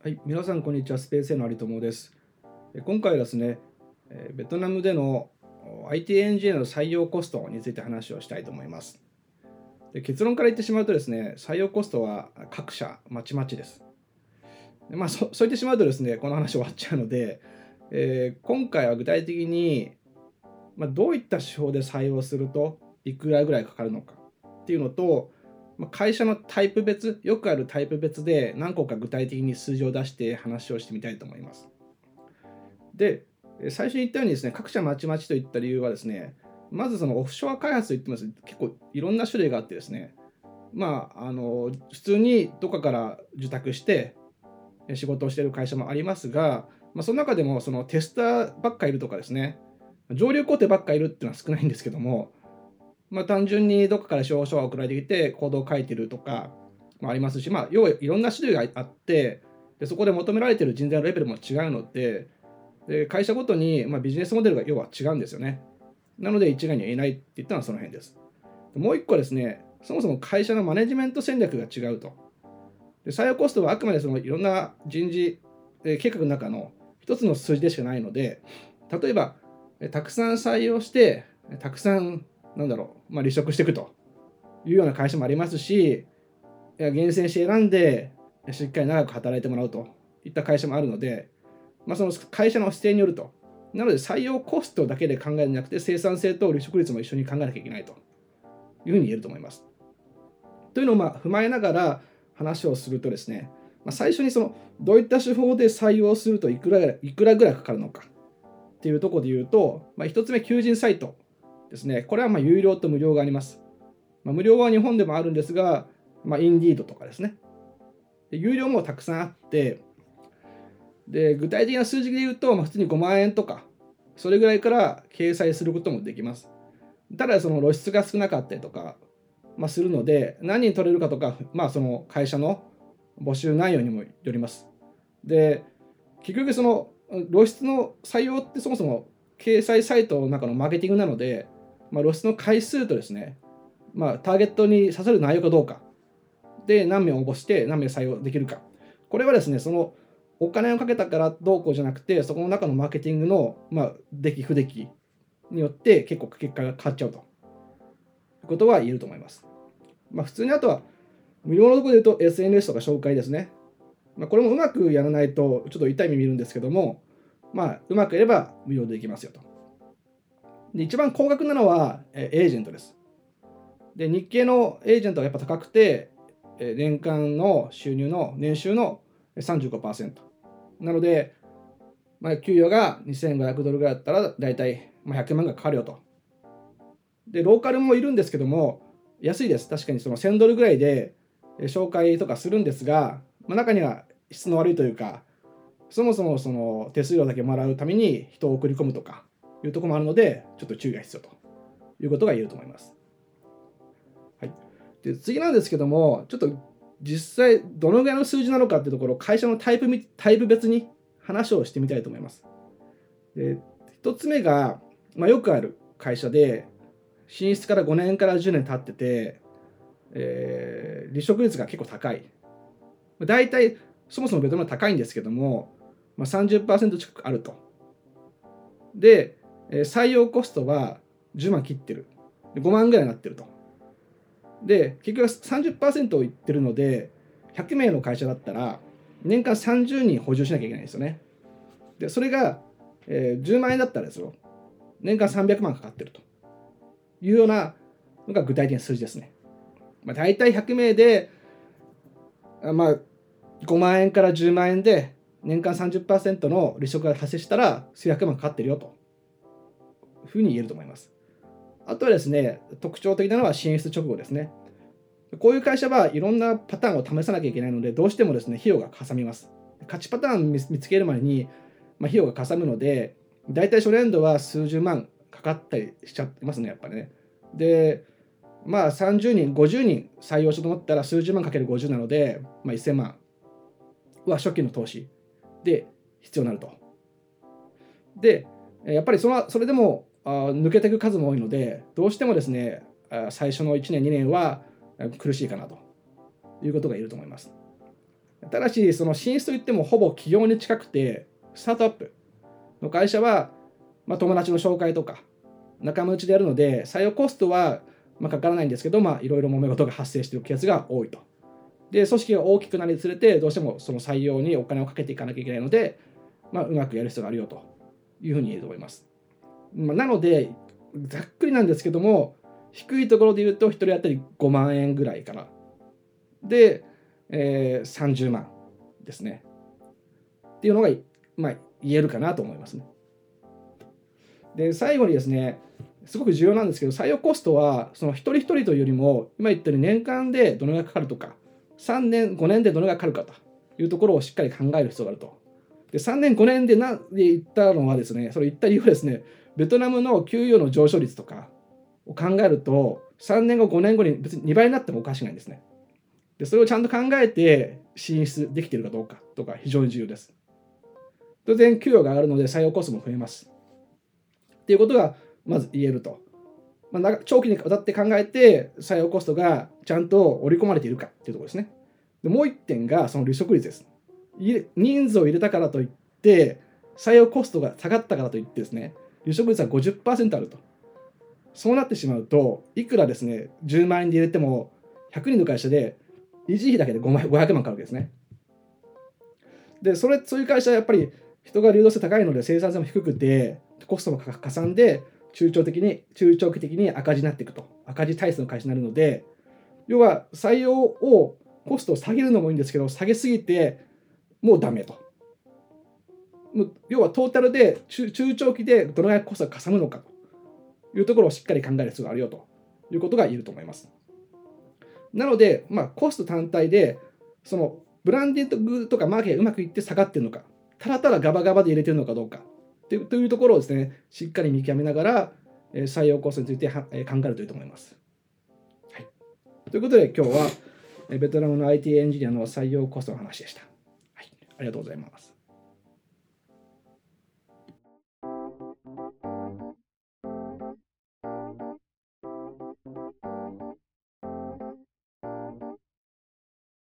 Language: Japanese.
はい、皆さんこんにちは。スペースへの有友です。今回はですね、ベトナムでの IT エンジニアの採用コストについて話をしたいと思います。で結論から言ってしまうとですね、採用コストは各社まちまちです。でまあそ、そう言ってしまうとですね、この話終わっちゃうので、えー、今回は具体的に、まあ、どういった手法で採用するといくらぐらいかかるのかっていうのと、会社のタイプ別、よくあるタイプ別で何個か具体的に数字を出して話をしてみたいと思います。で、最初に言ったようにですね、各社まちまちといった理由はですね、まずそのオフショア開発といってます結構いろんな種類があってですね、まあ、あの普通にどこかから受託して仕事をしている会社もありますが、まあ、その中でもそのテスターばっかいるとかですね、上流工程ばっかいるっていうのは少ないんですけども、まあ、単純にどっかから証書が送られてきてコードを書いてるとかもありますし、まあ、要はいろんな種類があってでそこで求められてる人材のレベルも違うのでで会社ごとに、まあ、ビジネスモデルが要は違うんですよね。なので一概には言えないって言ったのはその辺です。もう一個ですね、そもそも会社のマネジメント戦略が違うと。で採用コストはあくまでそのいろんな人事計画の中の一つの数字でしかないので、例えば、たくさん採用して、たくさんなんだろう、まあ、離職していくと。いうような会社もありますし、や厳選して選んで、しっかり長く働いてもらうと。いった会社もあるので、まあ、その会社の姿勢によると。なので、採用コストだけで考えるんじゃなくて、生産性と離職率も一緒に考えなきゃいけないと。いうふうに言えると思います。というのをまあ踏まえながら話をするとですね、まあ、最初にそのどういった手法で採用するといくらいくらぐらいかかるのかっていうところで言うと、まあ、1つ目、求人サイト。ですね。これはま有料と無料があります。まあ、無料は日本でもあるんですが、まあ、インディードとかですね。で有料もたくさんあって、で具体的な数字で言うと、まあ、普通に5万円とか、それぐらいから掲載することもできます。ただ、その露出が少なかったりとか、まあ、するので、何人取れるかとか、まあ、その会社の募集内容にもよります。で、結局、その露出の採用ってそもそも掲載サイトの中のマーケティングなので、まあ、露出の回数とですね、まあ、ターゲットに刺さる内容かどうかで何名応募して何名採用できるかこれはですねそのお金をかけたからどうこうじゃなくてそこの中のマーケティングの、まあ、出来不出来によって結構結果が変わっちゃうということは言えると思います。まあ、普通にあとは無料のところで言うと SNS とか紹介ですね。まあ、これもうまくやらないとちょっと痛い目見るんですけども、まあ、うまくやれば無料でできますよと。で一番高額なのはえエージェントです。で日系のエージェントがやっぱ高くてえ年間の収入の年収の35%なので、まあ、給与が2500ドルぐらいだったら大体100万がかかるよと。でローカルもいるんですけども安いです確かにその1000ドルぐらいで紹介とかするんですが、まあ、中には質の悪いというかそもそもその手数料だけもらうために人を送り込むとかいうところもあるので、ちょっと注意が必要ということが言えると思います。はい、で次なんですけども、ちょっと実際どのぐらいの数字なのかっていうところ、会社のタイプタイプ別に話をしてみたいと思います。で1つ目が、まあ、よくある会社で、進出から5年から10年経ってて、えー、離職率が結構高い。大体、そもそもベトナムは高いんですけども、まあ、30%近くあると。で、え採用コストは10万切ってる。5万ぐらいになってると。で、結局30%をいってるので、100名の会社だったら、年間30人補充しなきゃいけないんですよね。で、それが、えー、10万円だったらですよ、年間300万かかってるというようなのが具体的な数字ですね。まあ、大体100名で、あまあ、5万円から10万円で年間30%の離職が発生したら数百万かかってるよとふうに言えると思います。あとはですね、特徴的なのは進出直後ですね。こういう会社はいろんなパターンを試さなきゃいけないので、どうしてもですね、費用がかさみます。勝ちパターン見つける前に、まあ、費用がかさむので、大体初年度は数十万かかったりしちゃってますね、やっぱりね。で、まあ30人、50人採用しようと思ったら数十万かける50なので、まあ、1000万は初期の投資で必要になると。で、やっぱりそのそれでも抜けていく数も多いのでどうしてもですね最初の1年2年は苦しいかなということが言えると思います。ただし、その進出といってもほぼ企業に近くて、スタートアップの会社は、まあ、友達の紹介とか、仲間内でやるので、採用コストはまあかからないんですけど、まあ、いろいろ揉め事が発生しているケースが多いと。で、組織が大きくなるにつれて、どうしてもその採用にお金をかけていかなきゃいけないので、まあ、うまくやる必要があるよというふうに言えると思います。まあ、なので、ざっくりなんですけども、低いところで言うと、1人当たり5万円ぐらいかな。で、えー、30万ですね。っていうのが、まあ、言えるかなと思いますね。で、最後にですね、すごく重要なんですけど、採用コストは、その一人一人というよりも、今言ったように年間でどのぐらいかかるとか、3年、5年でどのぐらいかかるかというところをしっかり考える必要があると。で、3年、5年でなで言ったのはですね、それ言った理由はですね、ベトナムの給与の上昇率とかを考えると、3年後、5年後に別に2倍になってもおかしくないんですね。で、それをちゃんと考えて進出できているかどうかとか非常に重要です。当然、給与が上がるので採用コストも増えます。っていうことがまず言えると。まあ、長期にわたって考えて採用コストがちゃんと織り込まれているかっていうところですね。でもう一点がその離職率です。人数を入れたからといって採用コストが下がったからといってですね離職率は50%あると。そうなってしまうといくらですね10万円で入れても100人の会社で維持費だけで5万500万かかるわけですね。でそれそういう会社はやっぱり人が流動性高いので生産性も低くてコストもかさんで中長的に中長期的に赤字になっていくと赤字体質の会社になるので要は採用をコストを下げるのもいいんですけど下げすぎてもうダメと要はトータルで中長期でどのぐらいコストがかさむのかというところをしっかり考える必要があるよということが言えると思いますなので、まあ、コスト単体でそのブランディングとかマーケがうまくいって下がってるのかただただガバガバで入れてるのかどうかというところをですね、しっかり見極めながら、え採用コースについて考えるといいと思います。はい、ということで、今日はベトナムの IT エンジニアの採用コストの話でした。はい、ありがとうございます。